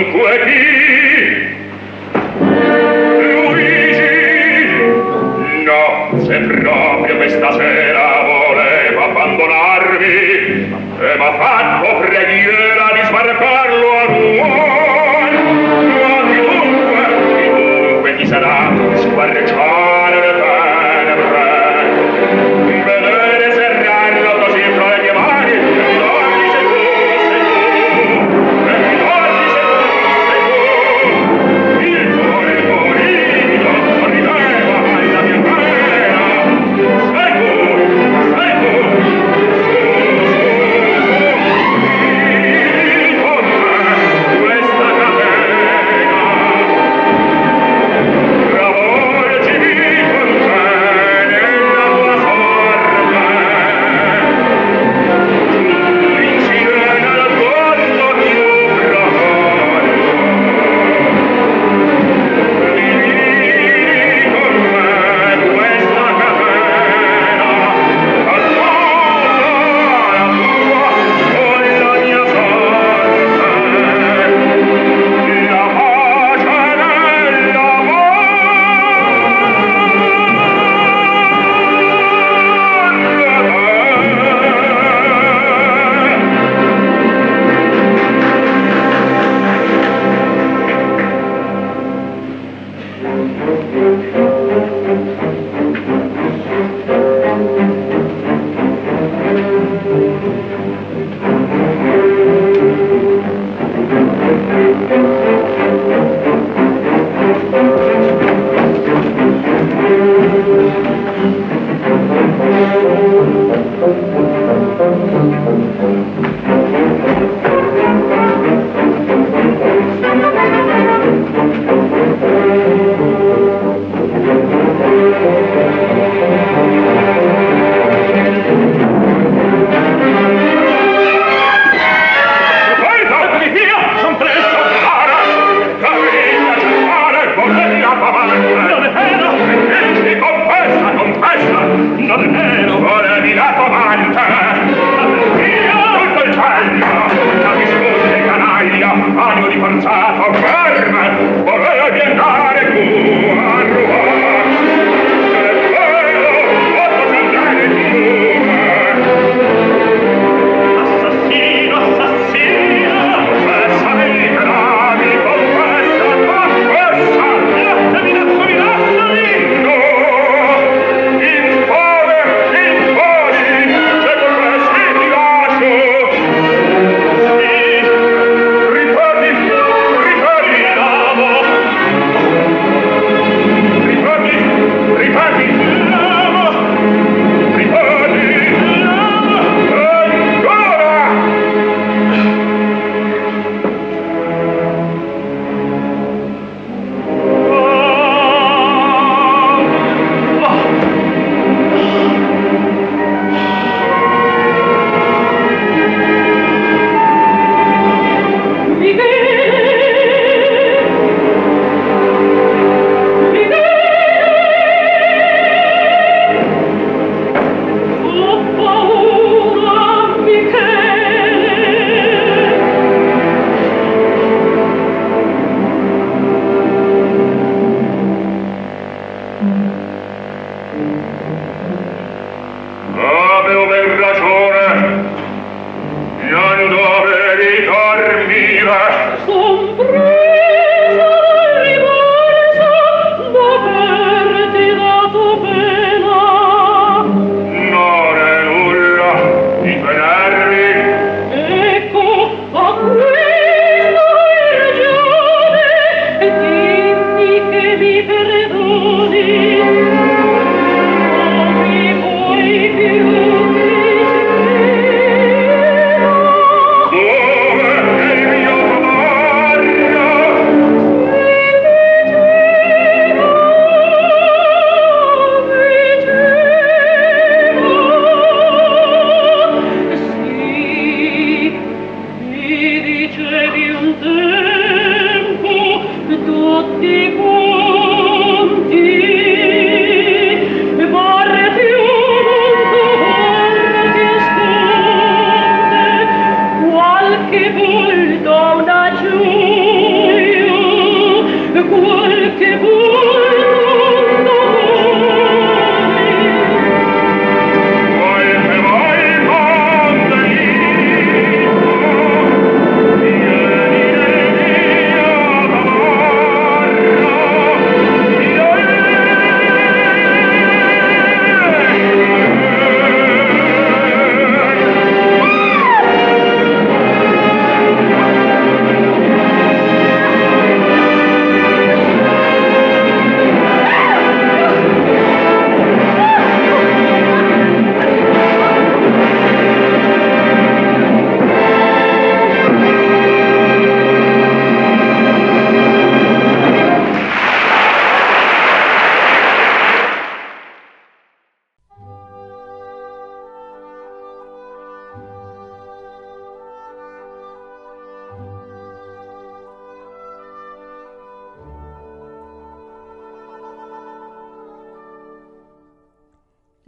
qualunque chi Luigi no se proprio questa sera voleva abbandonarmi e m'ha fatto